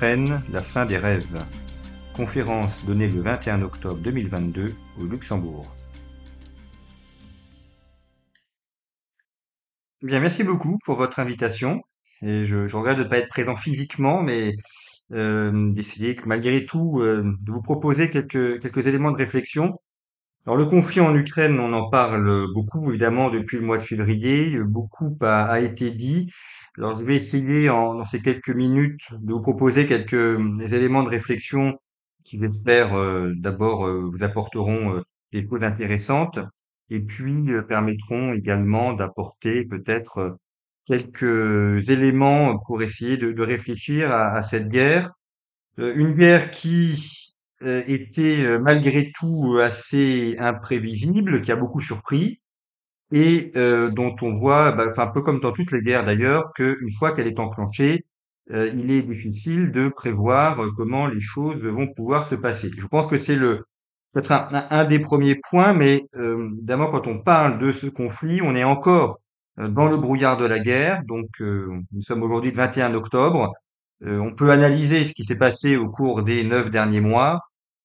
La fin des rêves. Conférence donnée le 21 octobre 2022 au Luxembourg. Bien, merci beaucoup pour votre invitation. Je, regrette de ne pas être présent physiquement, mais euh, d'essayer malgré tout euh, de vous proposer quelques éléments de réflexion. Alors le conflit en Ukraine, on en parle beaucoup évidemment depuis le mois de février, beaucoup a, été dit. Alors je vais essayer dans ces quelques minutes de vous proposer quelques euh, éléments de réflexion qui j'espère euh, d'abord euh, vous apporteront euh, des choses intéressantes et puis permettront également d'apporter peut-être quelques éléments pour essayer de, réfléchir à, cette guerre. une guerre qui était malgré tout assez imprévisible, qui a beaucoup surpris, et euh, dont on voit, bah, un peu comme dans toutes les guerres d'ailleurs, qu'une fois qu'elle est enclenchée, euh, il est difficile de prévoir euh, comment les choses vont pouvoir se passer. Je pense que c'est le peut-être un, un, des premiers points, mais euh, évidemment quand on parle de ce conflit, on est encore dans le brouillard de la guerre. Donc nous sommes aujourd'hui le 21 octobre. on peut analyser ce qui s'est passé au cours des neuf derniers mois.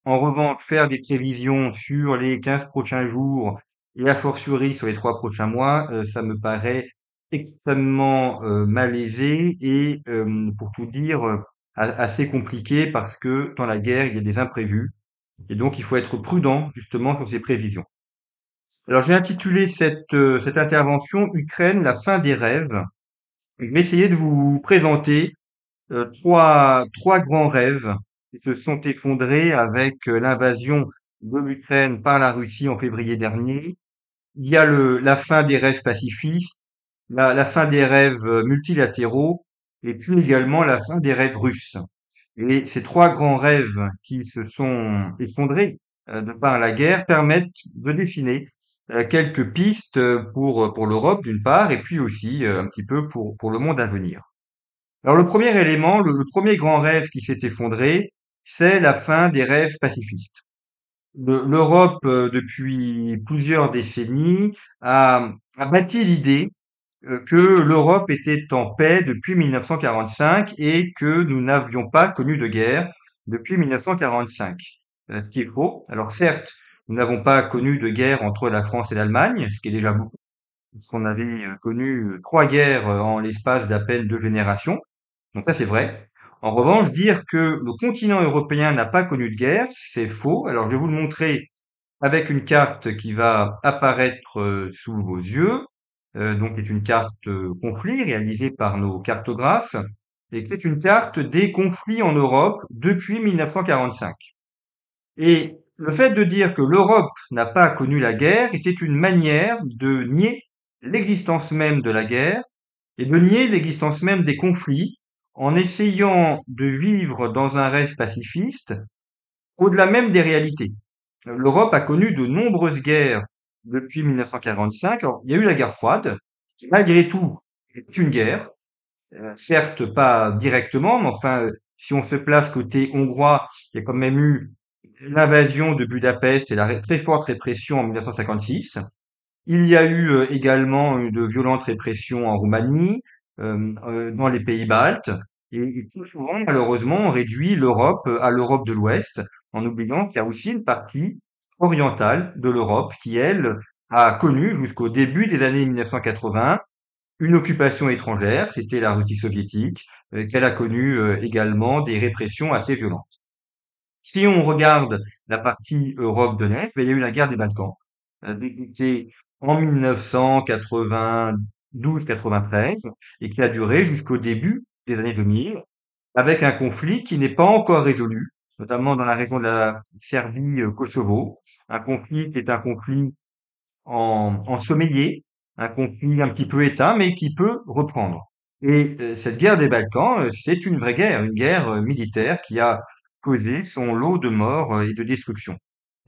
En revanche, faire des prévisions sur les 15 prochains jours et a fortiori sur les trois prochains mois, euh, ça me paraît extrêmement euh, malaisé et, euh, pour tout dire, assez compliqué parce que dans la guerre, il y a des imprévus et donc il faut être prudent justement sur ces prévisions. Alors j'ai intitulé cette, cette intervention Ukraine, la fin des rêves. Je vais essayer de vous présenter trois, trois grands rêves qui se sont effondrés avec l'invasion de l'Ukraine par la Russie en février dernier, il y a le, la fin des rêves pacifistes, la, la, fin des rêves euh, multilatéraux, et puis également la fin des rêves russes. Et ces trois grands rêves qui se sont effondrés euh, de par la guerre permettent de dessiner euh, quelques pistes pour, pour l'Europe d'une part, et puis aussi un petit peu pour, pour le monde à venir. Alors le premier élément, le premier grand rêve qui s'est effondré, c'est la fin des rêves pacifistes l'Europe, euh, depuis plusieurs décennies, a, bâti l'idée euh, que l'Europe était en paix depuis 1945 et que nous n'avions pas connu de guerre depuis 1945. Euh, ce qui est faux. Alors certes, nous n'avons pas connu de guerre entre la France et l'Allemagne, ce qui est déjà beaucoup, parce qu'on avait connu trois guerres en l'espace d'à peine deux générations. Donc ça c'est vrai. En revanche, dire que le continent européen n'a pas connu de guerre, c'est faux. Alors, je vais vous le montrer avec une carte qui va apparaître euh, sous vos yeux. Euh, donc, c'est une carte euh, conflit réalisée par nos cartographes et qui est une carte des conflits en Europe depuis 1945. Et le fait de dire que l'Europe n'a pas connu la guerre était une manière de nier l'existence même de la guerre et de nier l'existence même des conflits en essayant de vivre dans un rêve pacifiste, au-delà même des réalités. L'Europe a connu de nombreuses guerres depuis 1945. il y a eu la guerre froide, qui malgré tout est une guerre, euh, certes pas directement, mais enfin, si on se place côté hongrois, il y a quand même eu l'invasion de Budapest et la très forte répression en 1956. Il y a eu euh, également de violentes répressions en Roumanie, euh, euh, dans les pays baltes. Et, tout souvent, malheureusement, on réduit l'Europe à l'Europe de l'Ouest, en oubliant qu'il y a aussi une partie orientale de l'Europe qui, elle, a connu jusqu'au début des années 1980 une occupation étrangère, c'était la Russie soviétique, euh, qu'elle a connu également des répressions assez violentes. Si on regarde la partie Europe de l'Est, ben, il y a eu la guerre des Balkans, débutée en 1980, 1293 et qui a duré jusqu'au début des années 2000 avec un conflit qui n'est pas encore résolu, notamment dans la région de la Serbie-Kosovo, un conflit qui est un conflit en, en sommeillé, un conflit un petit peu éteint, mais qui peut reprendre. Et euh, cette guerre des Balkans, euh, c'est une vraie guerre, une guerre euh, militaire qui a causé son lot de morts et de destruction.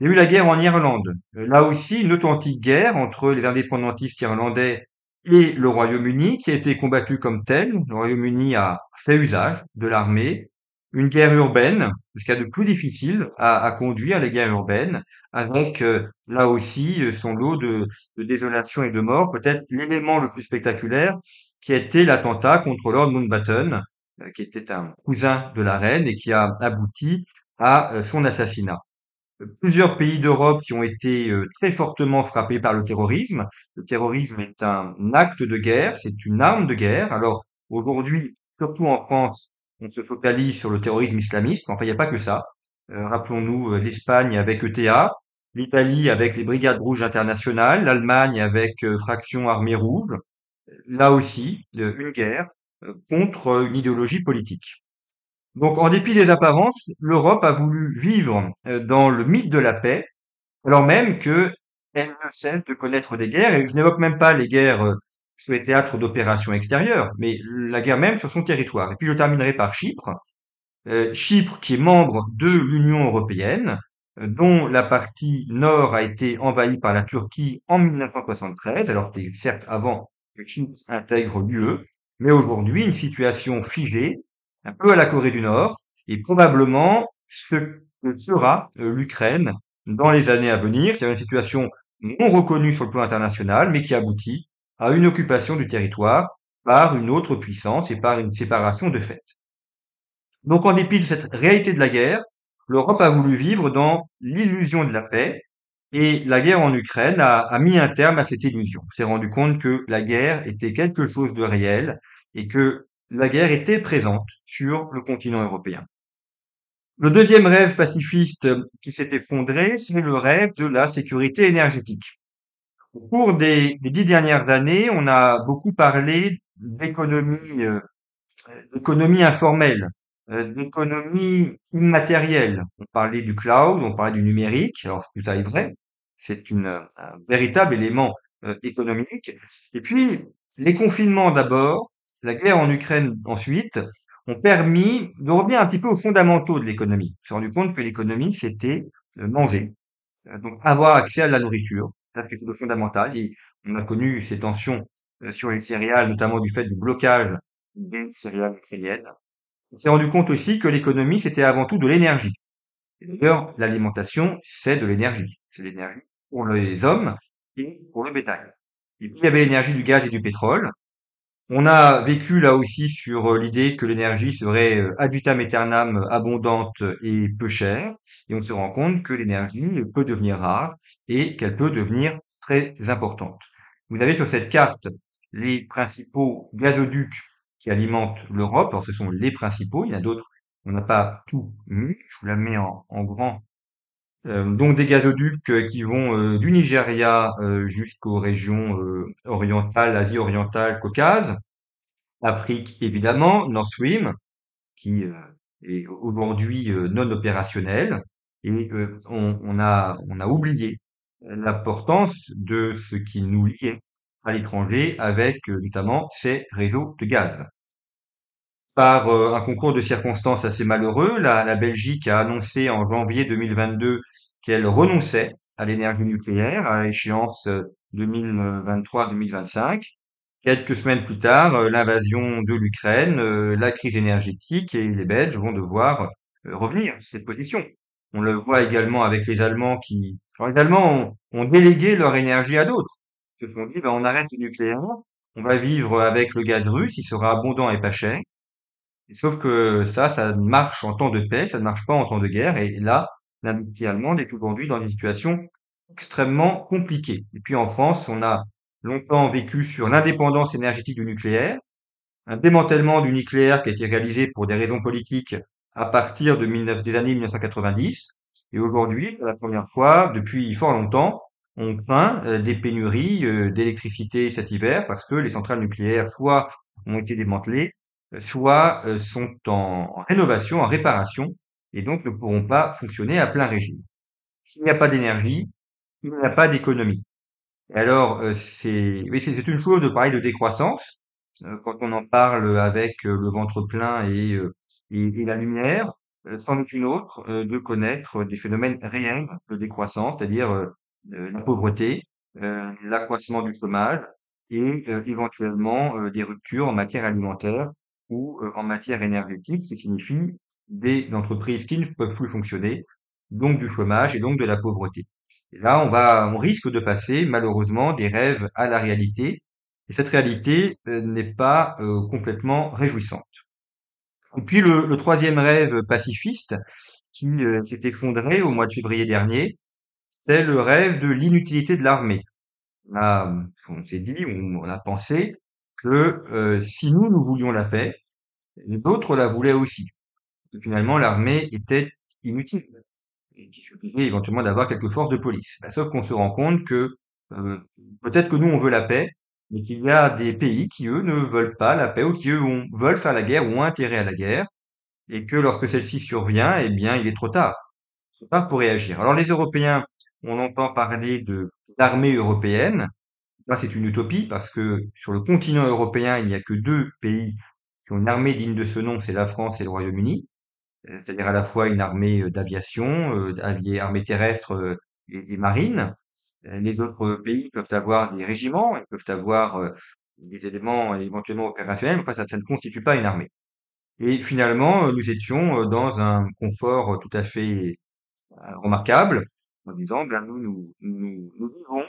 Il y a eu la guerre en Irlande. Là aussi, une authentique guerre entre les indépendantistes irlandais et le Royaume-Uni qui a été combattu comme tel. Le Royaume-Uni a fait usage de l'armée. Une guerre urbaine, ce de plus difficile à, à conduire, les guerres urbaines, avec euh, là aussi euh, son lot de, de désolation et de mort. Peut-être l'élément le plus spectaculaire qui a été l'attentat contre Lord Mountbatten, qui était un cousin de la reine et qui a abouti à son assassinat plusieurs pays d'Europe qui ont été euh, très fortement frappés par le terrorisme. Le terrorisme est un acte de guerre, c'est une arme de guerre. Alors aujourd'hui, surtout en France, on se focalise sur le terrorisme islamiste, mais enfin il n'y a pas que ça. Euh, rappelons-nous euh, l'Espagne avec ETA, l'Italie avec les Brigades Rouges internationales, l'Allemagne avec Fraction Armée Rouge. Là aussi, une guerre contre une idéologie politique. Donc, en dépit des apparences, l'Europe a voulu vivre euh, dans le mythe de la paix, alors même que elle ne cesse de connaître des guerres, et je n'évoque même pas les guerres euh, sur les théâtres d'opérations extérieures, mais la guerre même sur son territoire. Et puis je terminerai par Chypre. Euh, Chypre qui est membre de l'Union européenne, dont la partie nord a été envahie par la Turquie en 1973, alors certes avant que Chypre intègre l'UE, mais aujourd'hui une situation figée un peu à la Corée du Nord, et probablement ce que sera euh, l'Ukraine dans les années à venir, c'est une situation non reconnue sur le plan international, mais qui aboutit à une occupation du territoire par une autre puissance et par une séparation de fait. Donc en dépit de cette réalité de la guerre, l'Europe a voulu vivre dans l'illusion de la paix, et la guerre en Ukraine a, a mis un terme à cette illusion. On s'est rendu compte que la guerre était quelque chose de réel et que la guerre était présente sur le continent européen. Le deuxième rêve pacifiste qui s'est effondré, c'est le rêve de la sécurité énergétique. Au cours des, dix dernières années, on a beaucoup parlé d'économie, euh, d'économie informelle, euh, d'économie immatérielle. On parlait du cloud, on parlait du numérique. Alors tout ça est vrai, c'est une, un véritable élément euh, économique. Et puis les confinements d'abord, la guerre en Ukraine ensuite ont permis de revenir un petit peu aux fondamentaux de l'économie. On s'est rendu compte que l'économie, c'était euh, manger, euh, donc avoir accès à la nourriture, c'est quelque chose de fondamental. Et on a connu ces tensions euh, sur les céréales, notamment du fait du blocage des céréales ukrainiennes. On s'est rendu compte aussi que l'économie, c'était avant tout de l'énergie. D'ailleurs, l'alimentation, c'est de l'énergie. C'est l'énergie pour les hommes et pour le bétail. Il y avait l'énergie du gaz et du pétrole. On a vécu là aussi sur euh, l'idée que l'énergie serait euh, ad vitam aeternam abondante et peu chère, et on se rend compte que l'énergie peut devenir rare et qu'elle peut devenir très importante. Vous avez sur cette carte les principaux gazoducs qui alimentent l'Europe. Alors ce sont les principaux, il y en a d'autres, on n'a pas tout mis, je vous la mets en, grand. Euh, donc des gazoducs qui vont du Nigeria jusqu'aux régions orientales, Asie orientale, Caucase. Afrique, évidemment, Nord Stream, qui euh, est aujourd'hui euh, non opérationnel, et euh, on, a, on a oublié l'importance de ce qui nous liait à l'étranger avec notamment ces réseaux de gaz. Par un concours de circonstances assez malheureux, la, Belgique a annoncé en janvier 2022 qu'elle renonçait à l'énergie nucléaire à échéance 2023-2025. Quelques semaines plus tard, euh, l'invasion de l'Ukraine, euh, la crise énergétique et les Belges vont devoir euh, revenir sur cette position. On le voit également avec les Allemands qui, les Allemands ont, délégué leur énergie à d'autres. Ils se sont dit, ben, on arrête le nucléaire, on va vivre avec le gaz russe, il sera abondant et pas cher. Sauf que ça, ça marche en temps de paix, ça ne marche pas en temps de guerre. Et là, l'industrie allemande est aujourd'hui dans une situation extrêmement compliquée. Et puis en France, on a longtemps vécu sur l'indépendance énergétique du nucléaire, un démantèlement du nucléaire qui a été réalisé pour des raisons politiques à partir de des années 1990. Et aujourd'hui, pour la première fois, depuis fort longtemps, on craint euh, des pénuries euh, d'électricité cet hiver parce que les centrales nucléaires soit ont été démantelées, soit euh, sont en, rénovation, en réparation, et donc ne pourront pas fonctionner à plein régime. S'il n'y a pas d'énergie, il n'y a pas d'économie alors, euh, c'est une chose de parler de décroissance, euh, quand on en parle avec euh, le ventre plein et, et, la lumière, c'en est une autre de connaître des phénomènes réels de décroissance, c'est-à-dire la pauvreté, l'accroissement du chômage et éventuellement des ruptures en matière alimentaire ou en matière énergétique, ce qui signifie des entreprises qui ne peuvent plus fonctionner, donc du chômage et donc de la pauvreté. Et là, on va, on risque de passer malheureusement des rêves à la réalité, et cette réalité euh, n'est pas euh, complètement réjouissante. Et puis le, le troisième rêve pacifiste qui euh, s'est effondré au mois de février dernier, c'est le rêve de l'inutilité de l'armée. On, on s'est dit, on, a pensé que euh, si nous, nous voulions la paix, d'autres la voulaient aussi. Que finalement, l'armée était inutile. Qu'il suffisait éventuellement d'avoir quelques forces de police. Bah, sauf qu'on se rend compte que euh, peut-être que nous, on veut la paix, mais qu'il y a des pays qui, eux, ne veulent pas la paix ou qui, eux, veulent faire la guerre ou ont intérêt à la guerre, et que lorsque celle-ci survient, eh bien, il est trop tard. Trop tard pour réagir. Alors les Européens, on entend parler de d'armée européenne. Ça, c'est une utopie parce que sur le continent européen, il n'y a que deux pays qui ont une armée digne de ce nom, c'est la France et le Royaume-Uni. Euh, c'est-à-dire à la fois une armée euh, d'aviation, euh, armée terrestre et, et, marine. Les autres pays peuvent avoir des régiments, ils peuvent avoir des éléments éventuellement opérationnels, mais enfin, ça, ça ne constitue pas une armée. Et finalement, nous étions dans un confort tout à fait remarquable, en disant, bien nous, nous, nous vivons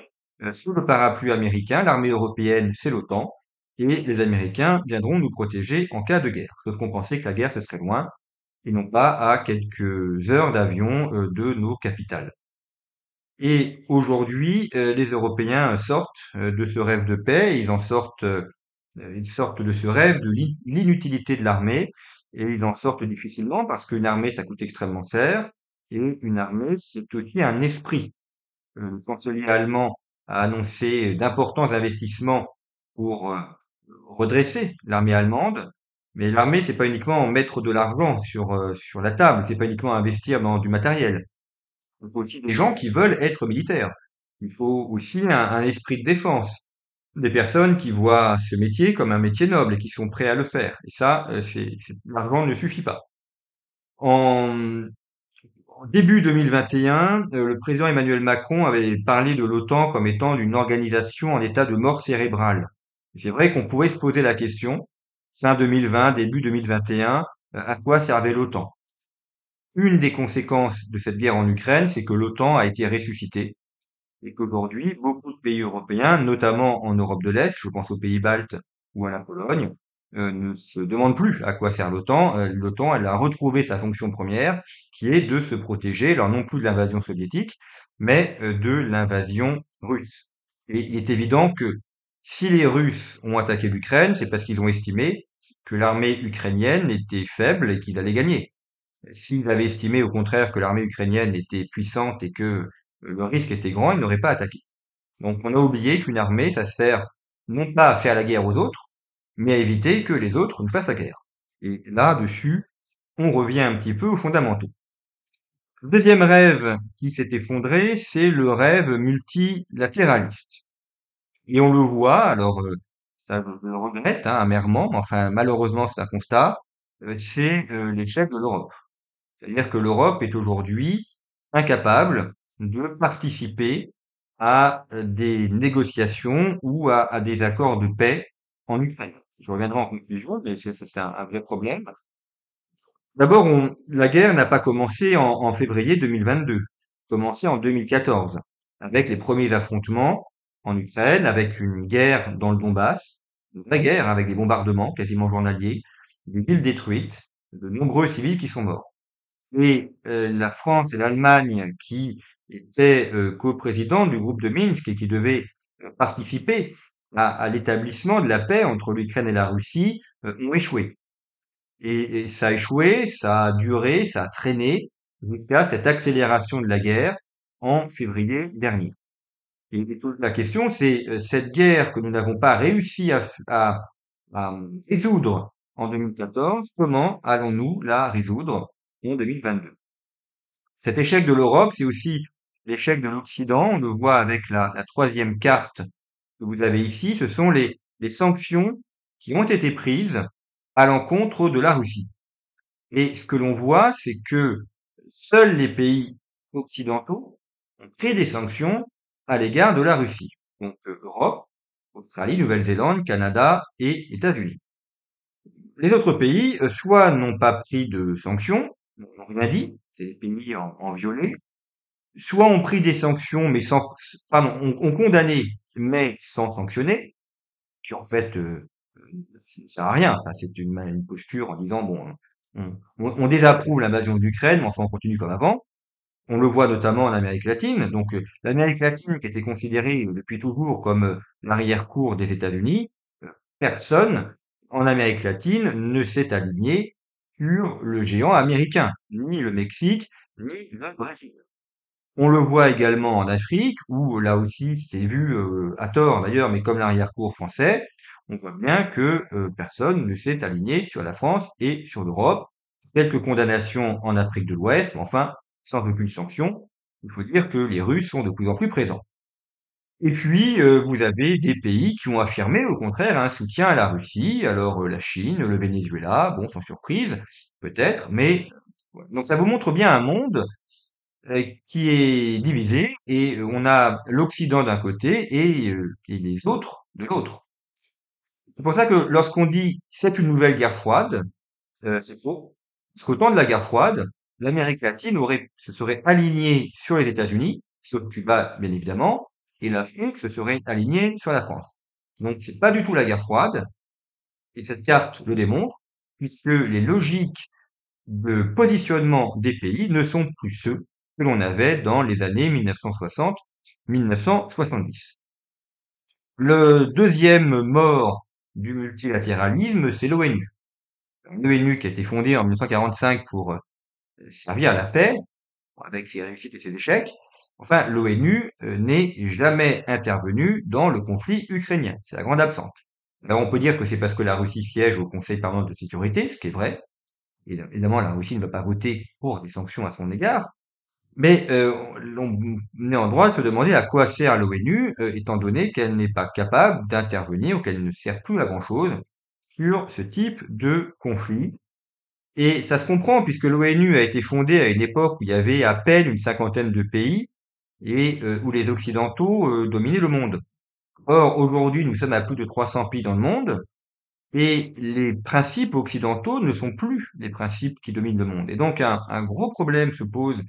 sous le parapluie américain, l'armée européenne, c'est l'OTAN, et les Américains viendront nous protéger en cas de guerre. Sauf qu'on pensait que la guerre, ce serait loin, et non pas à quelques heures d'avion de nos capitales. Et aujourd'hui, les Européens sortent de ce rêve de paix, ils en sortent euh, ils sortent de ce rêve de l'inutilité de l'armée et ils en sortent difficilement parce qu'une armée, ça coûte extrêmement cher et une armée, c'est aussi un esprit. Euh, le chancelier allemand a annoncé d'importants investissements pour euh, redresser l'armée allemande, mais l'armée, c'est pas uniquement mettre de l'argent sur sur la table, c'est pas uniquement investir dans du matériel. Il faut aussi des gens qui veulent être militaires. Il faut aussi un esprit de défense des personnes qui voient ce métier comme un métier noble et qui sont prêts à le faire. Et ça, euh, l'argent ne suffit pas. En, début 2021, euh, le président Emmanuel Macron avait parlé de l'OTAN comme étant d'une organisation en état de mort cérébrale. C'est vrai qu'on pouvait se poser la question, fin 2020, début 2021, euh, à quoi servait l'OTAN? Une des conséquences de cette guerre en Ukraine, c'est que l'OTAN a été ressuscitée et qu'aujourd'hui, beaucoup de pays européens, notamment en Europe de l'Est, je pense aux pays baltes ou à la Pologne, euh, ne se demandent plus à quoi sert l'OTAN. Euh, L'OTAN, elle a retrouvé sa fonction première, qui est de se protéger, alors non plus de l'invasion soviétique, mais euh, de l'invasion russe. Et il est évident que si les Russes ont attaqué l'Ukraine, c'est parce qu'ils ont estimé que l'armée ukrainienne était faible et qu'ils allaient gagner. S'ils avaient estimé au contraire que l'armée ukrainienne était puissante et que le risque était grand, il n'aurait pas attaqué. Donc on a oublié qu'une armée, ça sert non pas à faire la guerre aux autres, mais à éviter que les autres ne fassent la guerre. Et là-dessus, on revient un petit peu aux fondamentaux. Le deuxième rêve qui s'est effondré, c'est le rêve multilatéraliste. Et on le voit, alors euh, ça je le regrette hein, amèrement, mais enfin malheureusement c'est un constat, euh, c'est euh, l'échec de l'Europe. C'est-à-dire que l'Europe est aujourd'hui incapable de participer à des négociations ou à, des accords de paix en Ukraine. Je reviendrai en conclusion, mais c'est un, vrai problème. D'abord, la guerre n'a pas commencé en, février 2022, commencé en 2014, avec les premiers affrontements en Ukraine, avec une guerre dans le Donbass, une vraie guerre avec des bombardements quasiment journaliers, des villes détruites, de nombreux civils qui sont morts et euh, la France et l'Allemagne qui étaient euh, co-présidents du groupe de Minsk et qui devaient euh, participer à, l'établissement de la paix entre l'Ukraine et la Russie ont échoué. Et, ça a échoué, ça a duré, ça a traîné jusqu'à cette accélération de la guerre en février dernier. Et, la question, c'est cette guerre que nous n'avons pas réussi à, à, à résoudre en 2014, comment allons-nous la résoudre en 2022. Cet échec de l'Europe, c'est aussi l'échec de l'Occident. On le voit avec la, troisième carte que vous avez ici. Ce sont les, sanctions qui ont été prises à l'encontre de la Russie. Et ce que l'on voit, c'est que seuls les pays occidentaux ont pris des sanctions à l'égard de la Russie. Donc Europe, Australie, Nouvelle-Zélande, Canada et États-Unis. Les autres pays, euh, soit n'ont pas pris de sanctions, n'ont rien dit, c'est des pays en, en, violet, soit ont pris des sanctions, mais sans, pardon, ont, condamné, mais sans sanctionner, qui en fait, euh, ça sert à rien. c'est une, posture en disant, bon, on, on désapprouve l'invasion de l'Ukraine, mais enfin on continue comme avant. On le voit notamment en Amérique latine. Donc euh, l'Amérique latine qui était considérée euh, depuis toujours comme euh, l'arrière-cour des États-Unis, personne en Amérique latine ne s'est aligné sur le géant américain, ni le Mexique, ni le Brésil. On le voit également en Afrique, où là aussi c'est vu à tort d'ailleurs, mais comme l'arrière-cour français, on voit bien que personne ne s'est aligné sur la France et sur l'Europe. Quelques condamnations en Afrique de l'Ouest, mais enfin, sans aucune sanction, il faut dire que les Russes sont de plus en plus présents. Et puis, euh, vous avez des pays qui ont affirmé, au contraire, un soutien à la Russie. Alors, euh, la Chine, le Venezuela, bon, sans surprise, peut-être, mais donc ça vous montre bien un monde euh, qui est divisé et on a l'Occident d'un côté et, et les autres de l'autre. C'est pour ça que lorsqu'on dit c'est une nouvelle guerre froide, c'est faux. Parce qu'au temps de la guerre froide, l'Amérique latine aurait, se serait alignée sur les États-Unis, sur Cuba bien évidemment, et l'Afrique se serait alignée sur la France. Donc c'est pas du tout la guerre froide, et cette carte le démontre, puisque les logiques de positionnement des pays ne sont plus ceux que l'on avait dans les années 1960-1970. Le deuxième mort du multilatéralisme, c'est l'ONU. L'ONU qui a été fondée en 1945 pour servir à la paix, avec ses réussites et ses échecs. Enfin, l'ONU euh, n'est jamais intervenue dans le conflit ukrainien. C'est la grande absente. Alors on peut dire que c'est parce que la Russie siège au Conseil permanent de sécurité, ce qui est vrai. Évidemment, la Russie ne va pas voter pour des sanctions à son égard. Mais euh, on est en droit de se demander à quoi sert l'ONU, euh, étant donné qu'elle n'est pas capable d'intervenir ou qu'elle ne sert plus à grand-chose sur ce type de conflit et ça se comprend puisque l'ONU a été fondée à une époque où il y avait à peine une cinquantaine de pays et euh, où les Occidentaux euh, dominaient le monde. Or, aujourd'hui, nous sommes à plus de 300 pays dans le monde et les principes occidentaux ne sont plus les principes qui dominent le monde. Et donc, un, un gros problème se pose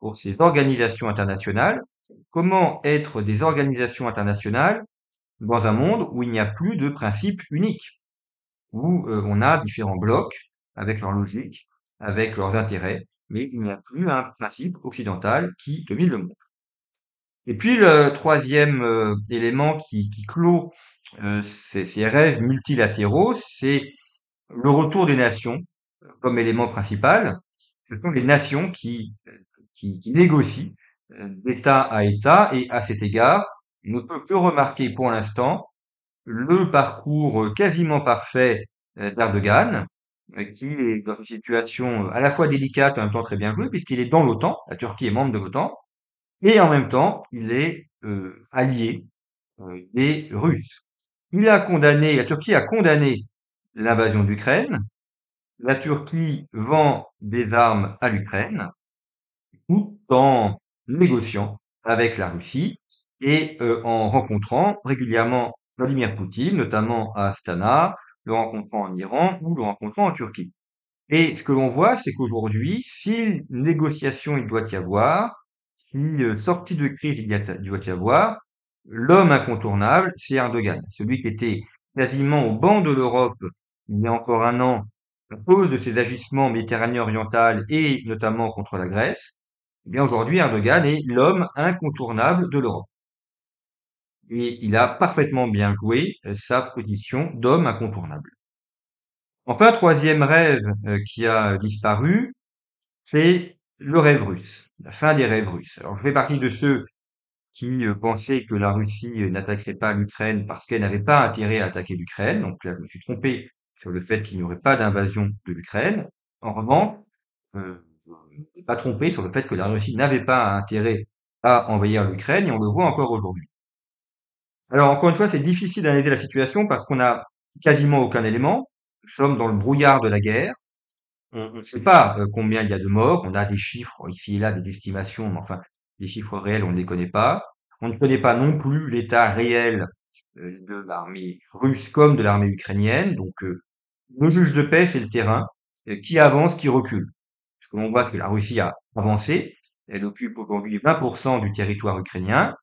pour ces organisations internationales. Comment être des organisations internationales dans un monde où il n'y a plus de principes uniques, où euh, on a différents blocs avec leur logique, avec leurs intérêts, mais il n'y a plus un principe occidental qui domine le monde. Et puis le troisième euh, élément qui, qui clôt euh, ces, ces, rêves multilatéraux, c'est le retour des nations comme élément principal. Ce sont les nations qui, qui, qui négocient d'État à État, et à cet égard, on ne peut que remarquer pour l'instant le parcours quasiment parfait d'Erdogan, qui est dans une situation euh, à la fois délicate et en même temps très bien jouée, puisqu'il est dans l'OTAN, la Turquie est membre de l'OTAN, et en même temps, il est euh, allié euh, des Russes. Il a condamné, la Turquie a condamné l'invasion d'Ukraine, la Turquie vend des armes à l'Ukraine, tout en négociant avec la Russie et en rencontrant régulièrement Vladimir Poutine, notamment à Astana, le rencontrant en Iran ou le rencontrant en Turquie. Et ce que l'on voit, c'est qu'aujourd'hui, si négociation il doit y avoir, si euh, sortie de crise il, doit y avoir, l'homme incontournable, c'est Erdogan, celui qui était quasiment au banc de l'Europe il y a encore un an à cause de ses agissements méditerranéens oriental et notamment contre la Grèce. Eh bien aujourd'hui, Erdogan est l'homme incontournable de l'Europe et il a parfaitement bien joué euh, sa position d'homme incontournable. Enfin, troisième rêve euh, qui a disparu, c'est le rêve russe, la fin des rêves russes. Alors je fais partie de ceux qui euh, pensaient que la Russie n'attaquerait pas l'Ukraine parce qu'elle n'avait pas intérêt à attaquer l'Ukraine. Donc là, je me suis trompé sur le fait qu'il n'y aurait pas d'invasion de l'Ukraine. En revanche, pas trompé sur le fait que la Russie n'avait pas intérêt à envahir l'Ukraine et on le voit encore aujourd'hui. Alors encore une fois, c'est difficile d'analyser la situation parce qu'on n'a quasiment aucun élément. Nous sommes dans le brouillard de la guerre. On ne sait pas euh, combien il y a de morts. On a des chiffres ici et là, des estimations, mais enfin, les chiffres réels, on ne les connaît pas. On ne connaît pas non plus l'état réel euh, de l'armée russe comme de l'armée ukrainienne. Donc, euh, le juge de paix, c'est le terrain. Qui avance, qui recule. Que l'on voit, que la Russie a avancé. Elle occupe aujourd'hui 20% du territoire ukrainien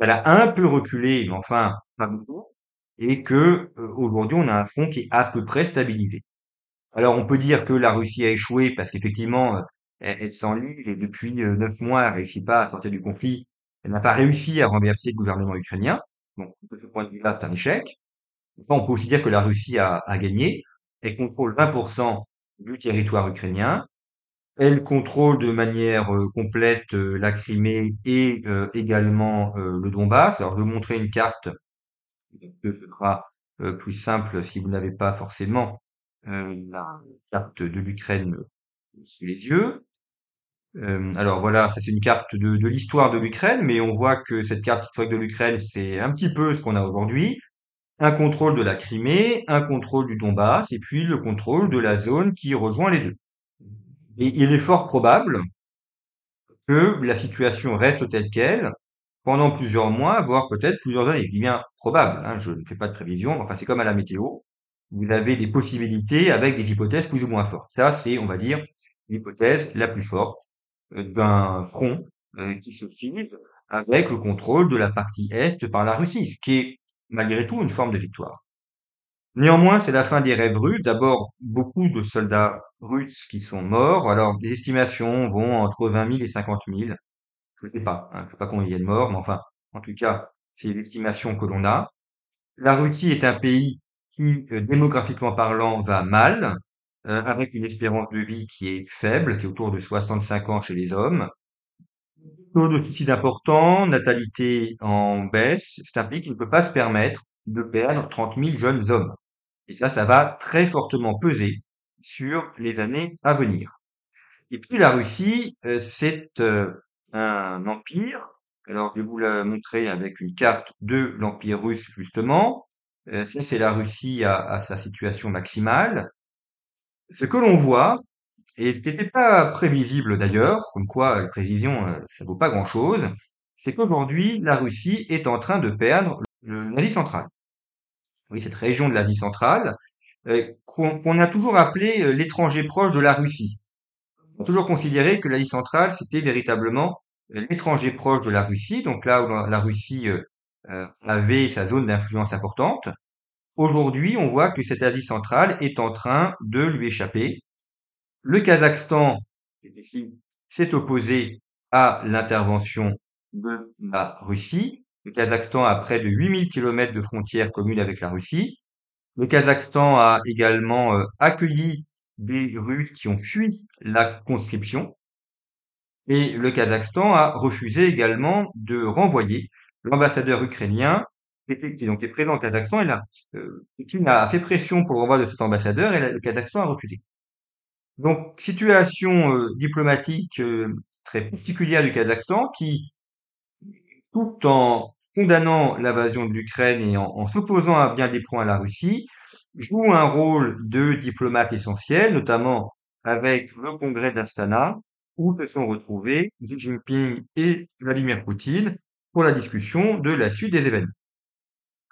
elle a un peu reculé, mais enfin pas beaucoup, et que euh, aujourd'hui on a un front qui est à peu près stabilisé. Alors on peut dire que la Russie a échoué parce qu'effectivement, euh, elle, elle et depuis euh, neuf mois, elle réussit pas à sortir du conflit. Elle n'a pas réussi à renverser le gouvernement ukrainien. Donc, de ce point de vue-là, c'est un échec. Enfin, on peut aussi dire que la Russie a gagné. Elle contrôle 20% du territoire ukrainien. Elle contrôle de manière euh, complète euh, la Crimée et euh, également le Donbass. Alors, je vais vous montrer une carte que ce sera plus simple si vous n'avez pas forcément la carte de l'Ukraine sous les yeux. alors voilà, ça c'est une carte de, de l'histoire de l'Ukraine, mais on voit que cette carte historique de l'Ukraine, c'est un petit peu ce qu'on a aujourd'hui. Un contrôle de la Crimée, un contrôle du Donbass, et puis le contrôle de la zone qui rejoint les deux. Et il est fort probable que la situation reste telle qu'elle pendant plusieurs mois, voire peut-être plusieurs années. Je dis bien probable, hein, je ne fais pas de prévision, enfin c'est comme à la météo. Vous avez des possibilités avec des hypothèses plus ou moins fortes. Ça, c'est, on va dire, l'hypothèse la plus forte euh, d'un front euh, qui se fige avec le contrôle de la partie est par la Russie, ce qui est malgré tout une forme de victoire. Néanmoins, c'est la fin des rêves russes. D'abord, beaucoup de soldats russes qui sont morts. Alors, les estimations vont entre 20 000 et 50 000. Je ne sais pas, hein, je ne sais pas combien il y a de morts, mais enfin, en tout cas, c'est l'estimation que l'on a. La Russie est un pays qui, euh, démographiquement parlant, va mal, euh, avec une espérance de vie qui est faible, qui est autour de 65 ans chez les hommes. Taux de suicide important, natalité en baisse. C'est un pays qui ne peut pas se permettre de perdre 30 000 jeunes hommes. Et ça, ça va très fortement peser sur les années à venir. Et puis la Russie, euh, c'est euh, un empire. Alors je vais vous la montrer avec une carte de l'empire russe justement. Euh, ça, c'est la Russie à, à, sa situation maximale. Ce que l'on voit, et ce qui n'était pas prévisible d'ailleurs, comme quoi les prévisions, ça vaut pas grand-chose, c'est qu'aujourd'hui, la Russie est en train de perdre l'Asie centrale oui, cette région de l'Asie centrale, euh, qu'on a toujours appelé euh, l'étranger proche de la Russie. On a toujours considéré que l'Asie centrale, c'était véritablement euh, l'étranger proche de la Russie, donc là où la Russie avait sa zone d'influence importante. Aujourd'hui, on voit que cette Asie centrale est en train de lui échapper. Le Kazakhstan, s'est opposé à l'intervention de la Russie. Le Kazakhstan a près de 8000 km de frontières communes avec la Russie. Le Kazakhstan a également euh, accueilli des Russes qui ont fui la conscription. Et le Kazakhstan a refusé également de renvoyer l'ambassadeur ukrainien qui donc, est présent au Kazakhstan. Et là, euh, a fait pression pour le renvoi de cet ambassadeur et le Kazakhstan a refusé. Donc, situation euh, diplomatique très particulière du Kazakhstan qui, tout en condamnant l'invasion de l'Ukraine et en, s'opposant à bien des points à la Russie, joue un rôle de diplomate essentiel, notamment avec le congrès d'Astana, où se sont retrouvés Xi Jinping et Vladimir Poutine pour la discussion de la suite des événements.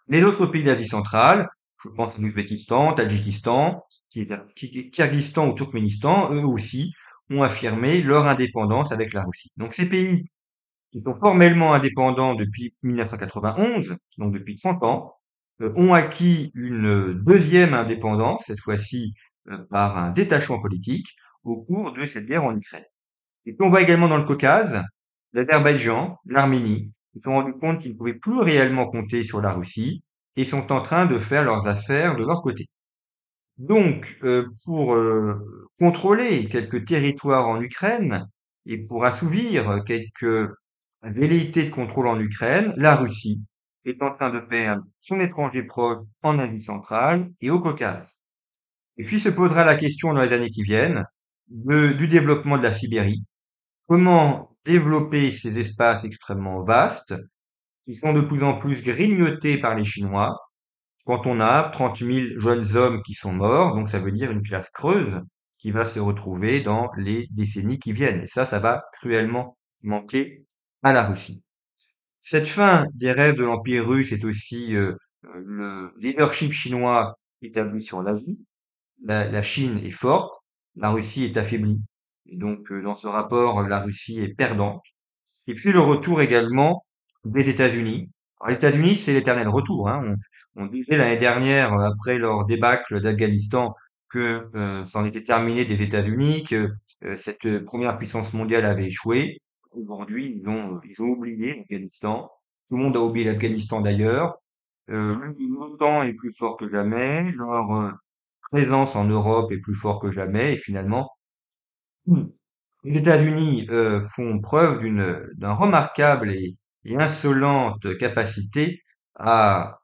Les autres pays d'Asie centrale, je pense à l'Ouzbékistan, Tadjikistan, Kyrgyzstan ou Turkménistan, eux aussi ont affirmé leur indépendance avec la Russie. Donc ces pays qui sont formellement indépendants depuis 1991, donc depuis 30 ans, euh, ont acquis une deuxième indépendance, cette fois-ci euh, par un détachement politique, au cours de cette guerre en Ukraine. Et puis on voit également dans le Caucase, l'Azerbaïdjan, l'Arménie, ils se sont rendus compte qu'ils ne pouvaient plus réellement compter sur la Russie et sont en train de faire leurs affaires de leur côté. Donc, euh, pour contrôler quelques territoires en Ukraine et pour assouvir quelques velléité de contrôle en Ukraine, la Russie est en train de perdre son étranger proche en Asie centrale et au Caucase. Et puis se posera la question dans les années qui viennent du développement de la Sibérie. Comment développer ces espaces extrêmement vastes qui sont de plus en plus grignotés par les Chinois quand on a 30 000 jeunes hommes qui sont morts, donc ça veut dire une classe creuse qui va se retrouver dans les décennies qui viennent. Et ça, ça va cruellement manquer à la Russie. Cette fin des rêves de l'Empire russe est aussi euh, le leadership chinois établi sur l'Asie. La, la, Chine est forte, la Russie est affaiblie. Et donc, euh, dans ce rapport, la Russie est perdante. Et puis le retour également des États-Unis. Les États-Unis, c'est l'éternel retour. Hein. On, on, disait l'année dernière, après leur débâcle d'Afghanistan, que euh, c'en était terminé des États-Unis, que euh, cette première puissance mondiale avait échoué. Aujourd'hui, ils ont, ils ont oublié l'Afghanistan. Tout le monde a oublié l'Afghanistan d'ailleurs. Euh, L'OTAN est plus fort que jamais. Leur euh, présence en Europe est plus fort que jamais. Et finalement, hmm, les États-Unis euh, font preuve d'une d'un remarquable et, insolente capacité à,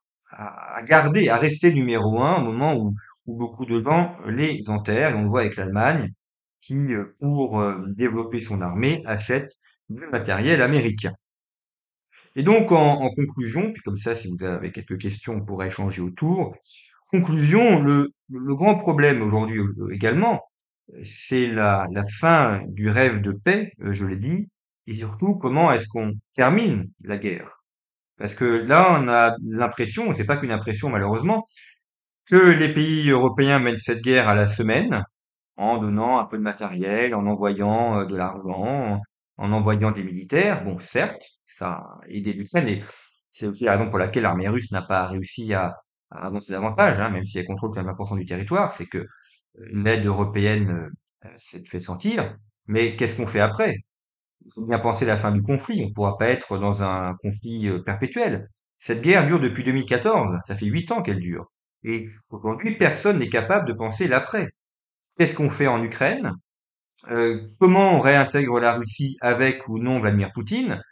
garder, à rester numéro un au moment où, où beaucoup de gens les enterrent. Et on le voit avec l'Allemagne qui, euh, pour euh, développer son armée, achète du matériel américain. Et donc, en, conclusion, puis comme ça, si vous avez quelques questions, on pourra échanger autour. Conclusion, le, grand problème aujourd'hui euh, également, c'est la, fin du rêve de paix, je l'ai dit, et surtout comment est-ce qu'on termine la guerre? Parce que là, on a l'impression, c'est pas qu'une impression malheureusement, que les pays européens mènent cette guerre à la semaine, en donnant un peu de matériel, en envoyant euh, de l'argent, en envoyant des militaires. Bon, certes, ça a aidé l'Ukraine et c'est aussi la raison pour laquelle l'armée russe n'a pas réussi à, à avancer davantage, hein, même si elle contrôle quand même 20% du territoire, c'est que euh, l'aide européenne euh, s'est fait sentir. Mais qu'est-ce qu'on fait après? Il faut bien penser la fin du conflit. On ne pourra pas être dans un conflit perpétuel. Cette guerre dure depuis 2014. Ça fait huit ans qu'elle dure. Et aujourd'hui, personne n'est capable de penser l'après. Qu'est-ce qu'on fait en Ukraine? Euh, Comment on réintègre la Russie avec ou non Vladimir Poutine?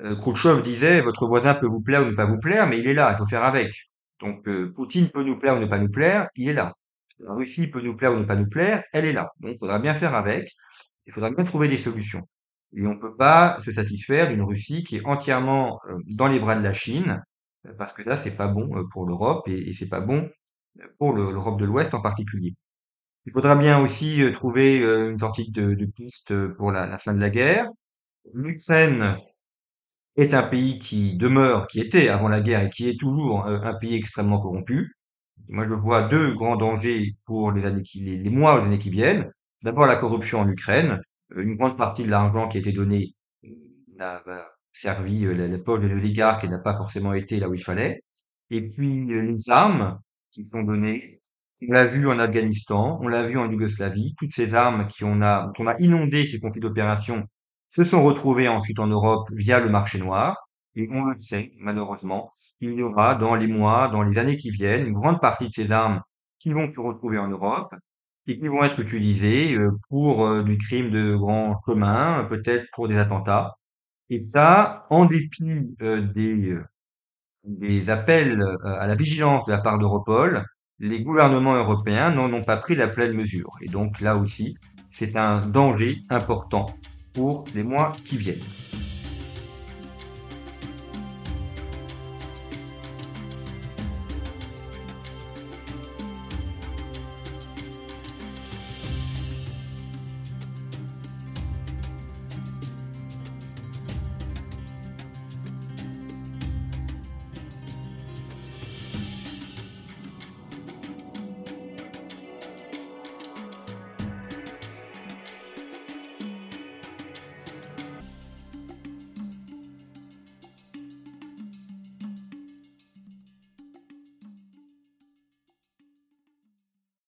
Euh, Khrouchtchev disait votre voisin peut vous plaire ou ne pas vous plaire, mais il est là, il faut faire avec. Donc euh, Poutine peut nous plaire ou ne pas nous plaire, il est là. La Russie peut nous plaire ou ne pas nous plaire, elle est là. Donc il faudra bien faire avec, il faudra bien trouver des solutions. Et on ne peut pas se satisfaire d'une Russie qui est entièrement euh, dans les bras de la Chine, parce que ça, c'est pas bon pour l'Europe et, et c'est pas bon pour l'Europe de l'Ouest en particulier. Il faudra bien aussi euh, trouver une sortie de, de piste pour la, la, fin de la guerre. L'Ukraine est un pays qui demeure, qui était avant la guerre et qui est toujours un pays extrêmement corrompu. Moi, je vois deux grands dangers pour les années qui, les, mois ou les années qui viennent. D'abord, la corruption en Ukraine. Une grande partie de l'argent qui a été donné n'a servi euh, la, la poche des oligarques et n'a pas forcément été là où il fallait. Et puis euh, les armes qui sont données, on l'a vu en Afghanistan, on l'a vu en Yougoslavie, toutes ces armes qui on a, dont on a inondé ces conflits d'opération se sont retrouvées ensuite en Europe via le marché noir. Et on le sait, malheureusement, il y aura dans les mois, dans les années qui viennent, une grande partie de ces armes qui vont se retrouver en Europe et qui vont être utilisées euh, pour du crime de grand commun, peut-être pour des attentats. Et ça, en dépit euh, des, euh, appels euh, à la vigilance de la part d'Europol, les gouvernements européens n'en ont pas pris la pleine mesure. Et donc là aussi, c'est un danger important pour les mois qui viennent.